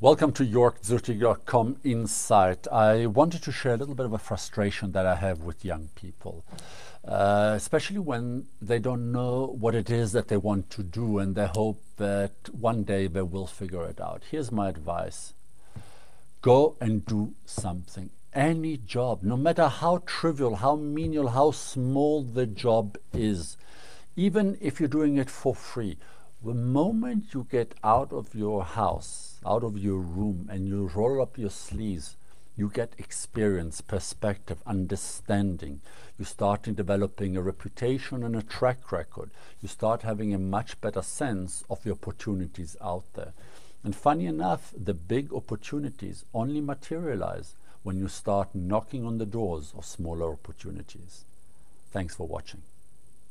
Welcome to YorkZurich.com Insight. I wanted to share a little bit of a frustration that I have with young people, uh, especially when they don't know what it is that they want to do and they hope that one day they will figure it out. Here's my advice go and do something. Any job, no matter how trivial, how menial, how small the job is, even if you're doing it for free, the moment you get out of your house, out of your room, and you roll up your sleeves, you get experience, perspective, understanding. You start developing a reputation and a track record. You start having a much better sense of the opportunities out there. And funny enough, the big opportunities only materialize when you start knocking on the doors of smaller opportunities. Thanks for watching.